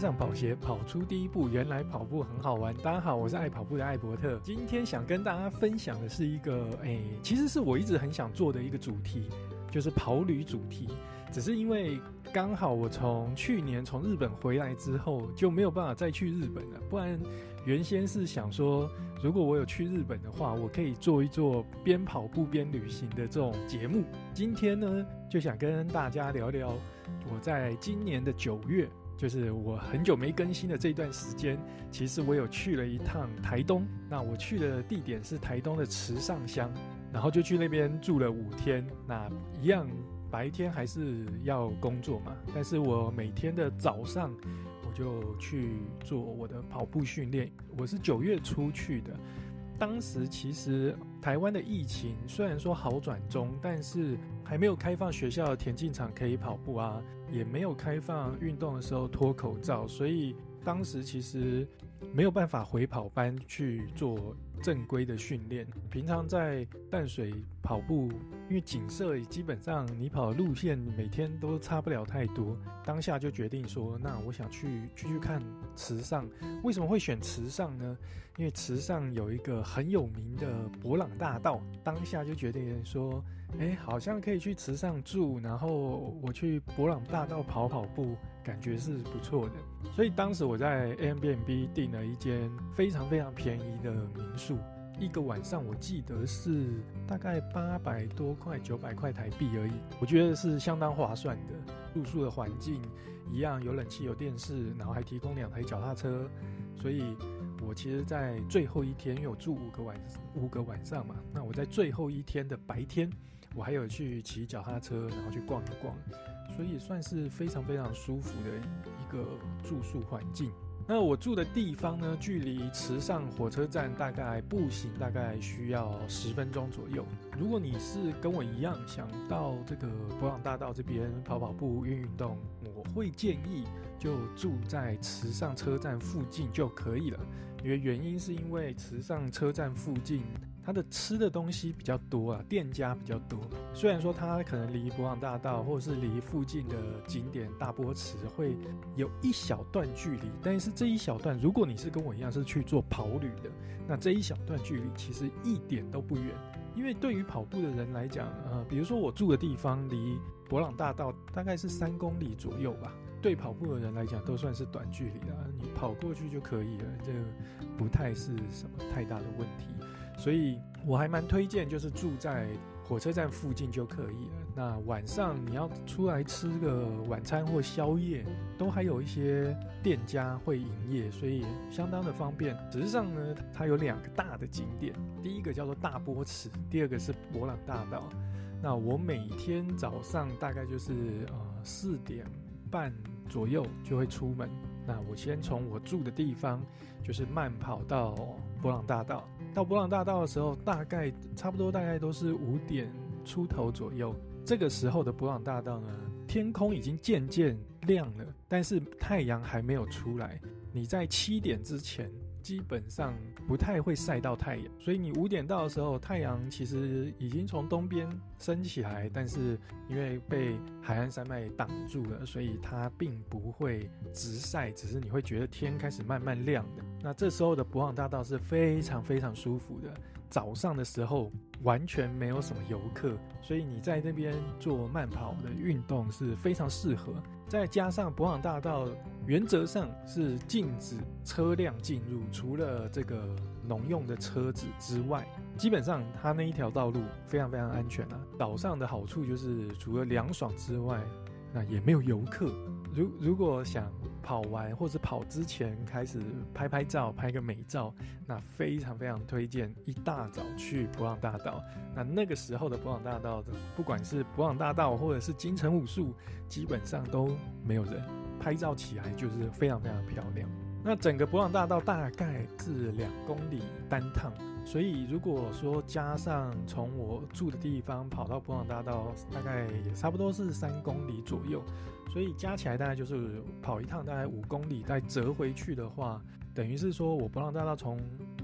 上跑鞋，跑出第一步。原来跑步很好玩。大家好，我是爱跑步的艾伯特。今天想跟大家分享的是一个，哎，其实是我一直很想做的一个主题，就是跑旅主题。只是因为刚好我从去年从日本回来之后，就没有办法再去日本了。不然原先是想说，如果我有去日本的话，我可以做一做边跑步边旅行的这种节目。今天呢，就想跟大家聊聊。我在今年的九月，就是我很久没更新的这段时间，其实我有去了一趟台东。那我去的地点是台东的池上乡，然后就去那边住了五天。那一样白天还是要工作嘛，但是我每天的早上我就去做我的跑步训练。我是九月初去的。当时其实台湾的疫情虽然说好转中，但是还没有开放学校田径场可以跑步啊，也没有开放运动的时候脱口罩，所以当时其实没有办法回跑班去做正规的训练。平常在淡水跑步，因为景色基本上你跑的路线每天都差不了太多，当下就决定说，那我想去去去看池上。为什么会选池上呢？因为池上有一个很有名的博朗大道，当下就决定说，哎，好像可以去池上住，然后我去博朗大道跑跑步，感觉是不错的。所以当时我在 Airbnb 订了一间非常非常便宜的民宿，一个晚上我记得是大概八百多块、九百块台币而已，我觉得是相当划算的。住宿的环境一样，有冷气、有电视，然后还提供两台脚踏车，所以我其实，在最后一天，因为我住五个晚五个晚上嘛，那我在最后一天的白天，我还有去骑脚踏车，然后去逛一逛，所以算是非常非常舒服的一个住宿环境。那我住的地方呢，距离池上火车站大概步行大概需要十分钟左右。如果你是跟我一样想到这个博朗大道这边跑跑步、运运动，我会建议就住在池上车站附近就可以了。因为原因是因为池上车站附近。它的吃的东西比较多啊，店家比较多。虽然说它可能离博朗大道或者是离附近的景点大波池会有一小段距离，但是这一小段，如果你是跟我一样是去做跑旅的，那这一小段距离其实一点都不远。因为对于跑步的人来讲，呃，比如说我住的地方离博朗大道大概是三公里左右吧，对跑步的人来讲都算是短距离的，你跑过去就可以了，这不太是什么太大的问题。所以我还蛮推荐，就是住在火车站附近就可以了。那晚上你要出来吃个晚餐或宵夜，都还有一些店家会营业，所以相当的方便。实际上呢，它有两个大的景点，第一个叫做大波池，第二个是博朗大道。那我每天早上大概就是呃四点半左右就会出门。那我先从我住的地方，就是慢跑到博朗大道。到博朗大道的时候，大概差不多大概都是五点出头左右。这个时候的博朗大道呢，天空已经渐渐亮了，但是太阳还没有出来。你在七点之前，基本上不太会晒到太阳，所以你五点到的时候，太阳其实已经从东边升起来，但是因为被海岸山脉挡住了，所以它并不会直晒，只是你会觉得天开始慢慢亮的。那这时候的博望大道是非常非常舒服的，早上的时候完全没有什么游客，所以你在那边做慢跑的运动是非常适合。再加上博朗大道原则上是禁止车辆进入，除了这个农用的车子之外，基本上它那一条道路非常非常安全啊。岛上的好处就是除了凉爽之外，那也没有游客。如如果想跑完或者跑之前开始拍拍照，拍个美照，那非常非常推荐一大早去伯朗大道。那那个时候的伯朗大道，不管是伯朗大道或者是金城武术，基本上都没有人，拍照起来就是非常非常漂亮。那整个伯朗大道大概是两公里单趟。所以，如果说加上从我住的地方跑到伯朗大道，大概也差不多是三公里左右。所以加起来大概就是跑一趟大概五公里，再折回去的话，等于是说我伯朗大道从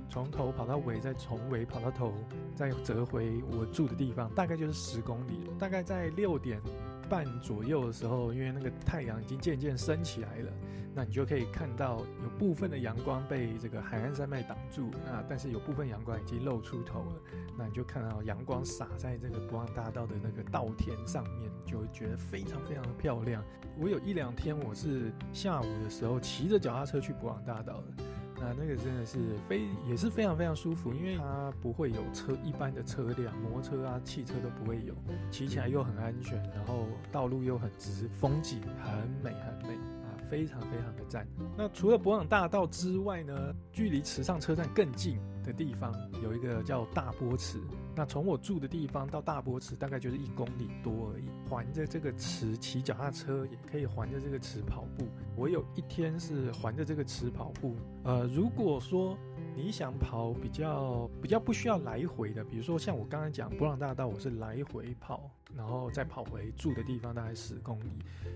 从头跑到尾，再从尾跑到头，再折回我住的地方，大概就是十公里。大概在六点半左右的时候，因为那个太阳已经渐渐升起来了，那你就可以看到有部分的阳光被这个海岸山脉挡住，那但是有部分阳光已经露出头了，那你就看到阳光洒在这个博朗大道的那个稻田上面，就会觉得非常非常的漂亮。我有一两天我是下午的时候骑着脚踏车去博朗大道的。那那个真的是非也是非常非常舒服，因为它不会有车一般的车辆，摩托车啊、汽车都不会有，骑起来又很安全，然后道路又很直，风景很美很美啊，非常非常的赞。那除了博朗大道之外呢，距离池上车站更近的地方有一个叫大波池。那从我住的地方到大波池大概就是一公里多而已，环着这个池骑脚踏车，也可以环着这个池跑步。我有一天是环着这个池跑步。呃，如果说你想跑比较比较不需要来回的，比如说像我刚才讲伯朗大道，我是来回跑，然后再跑回住的地方，大概十公里。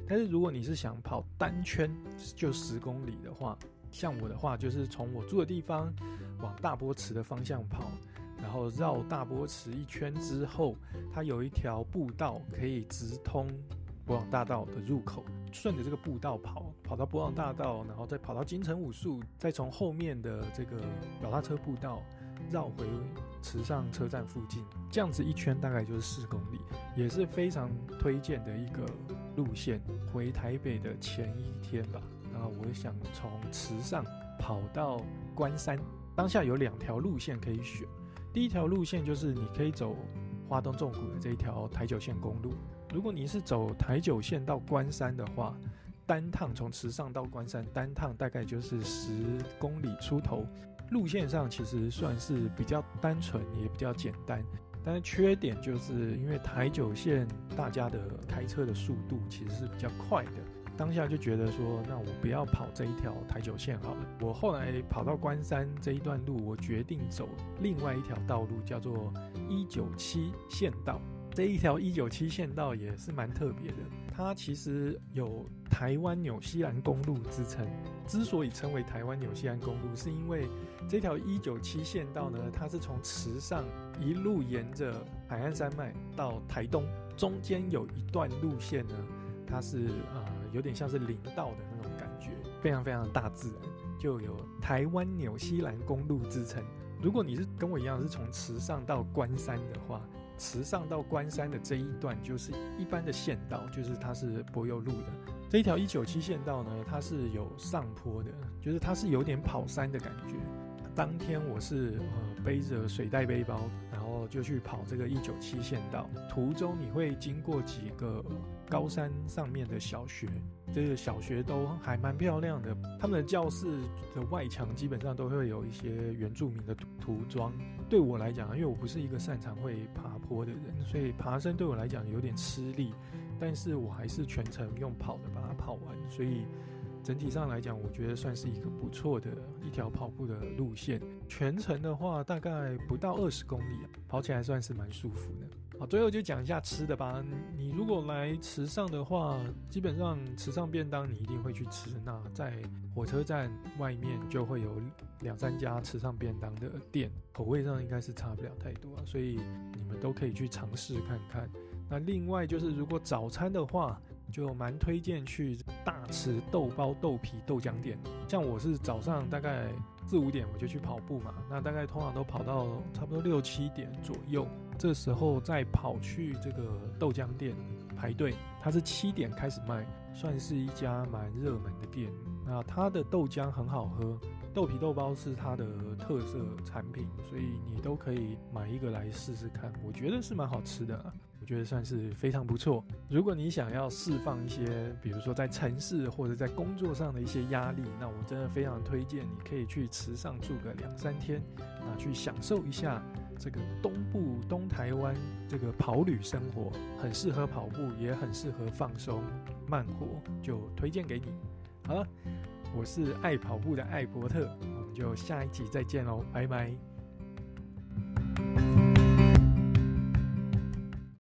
但是如果你是想跑单圈就十公里的话，像我的话就是从我住的地方往大波池的方向跑。然后绕大波池一圈之后，它有一条步道可以直通博朗大道的入口，顺着这个步道跑，跑到博朗大道，然后再跑到金城武树，再从后面的这个脚踏车步道绕回池上车站附近，这样子一圈大概就是四公里，也是非常推荐的一个路线。回台北的前一天吧，然后我想从池上跑到关山，当下有两条路线可以选。第一条路线就是你可以走花东纵谷的这一条台九线公路。如果你是走台九线到关山的话，单趟从池上到关山，单趟大概就是十公里出头。路线上其实算是比较单纯，也比较简单。但是缺点就是因为台九线大家的开车的速度其实是比较快的。当下就觉得说，那我不要跑这一条台九线好了。我后来跑到关山这一段路，我决定走另外一条道路，叫做一九七县道。这一条一九七县道也是蛮特别的，它其实有台湾纽西兰公路之称。之所以称为台湾纽西兰公路，是因为这条一九七县道呢，它是从池上一路沿着海岸山脉到台东，中间有一段路线呢，它是呃。有点像是林道的那种感觉，非常非常的大自然，就有台湾纽西兰公路之称。如果你是跟我一样是从池上到关山的话，池上到关山的这一段就是一般的县道，就是它是柏油路的。这一条一九七县道呢，它是有上坡的，就是它是有点跑山的感觉。当天我是呃背着水袋背包，然后就去跑这个一九七县道。途中你会经过几个高山上面的小学，这个小学都还蛮漂亮的。他们的教室的外墙基本上都会有一些原住民的涂装。对我来讲，因为我不是一个擅长会爬坡的人，所以爬山对我来讲有点吃力。但是我还是全程用跑的把它跑完，所以。整体上来讲，我觉得算是一个不错的一条跑步的路线。全程的话，大概不到二十公里，跑起来算是蛮舒服的。好，最后就讲一下吃的吧。你如果来池上的话，基本上池上便当你一定会去吃。那在火车站外面就会有两三家池上便当的店，口味上应该是差不了太多，所以你们都可以去尝试看看。那另外就是，如果早餐的话，就蛮推荐去大池豆包豆皮豆浆店，像我是早上大概四五点我就去跑步嘛，那大概通常都跑到差不多六七点左右，这时候再跑去这个豆浆店排队，它是七点开始卖，算是一家蛮热门的店。那它的豆浆很好喝，豆皮豆包是它的特色产品，所以你都可以买一个来试试看，我觉得是蛮好吃的。觉得算是非常不错。如果你想要释放一些，比如说在城市或者在工作上的一些压力，那我真的非常推荐你可以去池上住个两三天，那去享受一下这个东部东台湾这个跑旅生活，很适合跑步，也很适合放松慢活，就推荐给你。好了，我是爱跑步的艾伯特，我们就下一集再见喽，拜拜。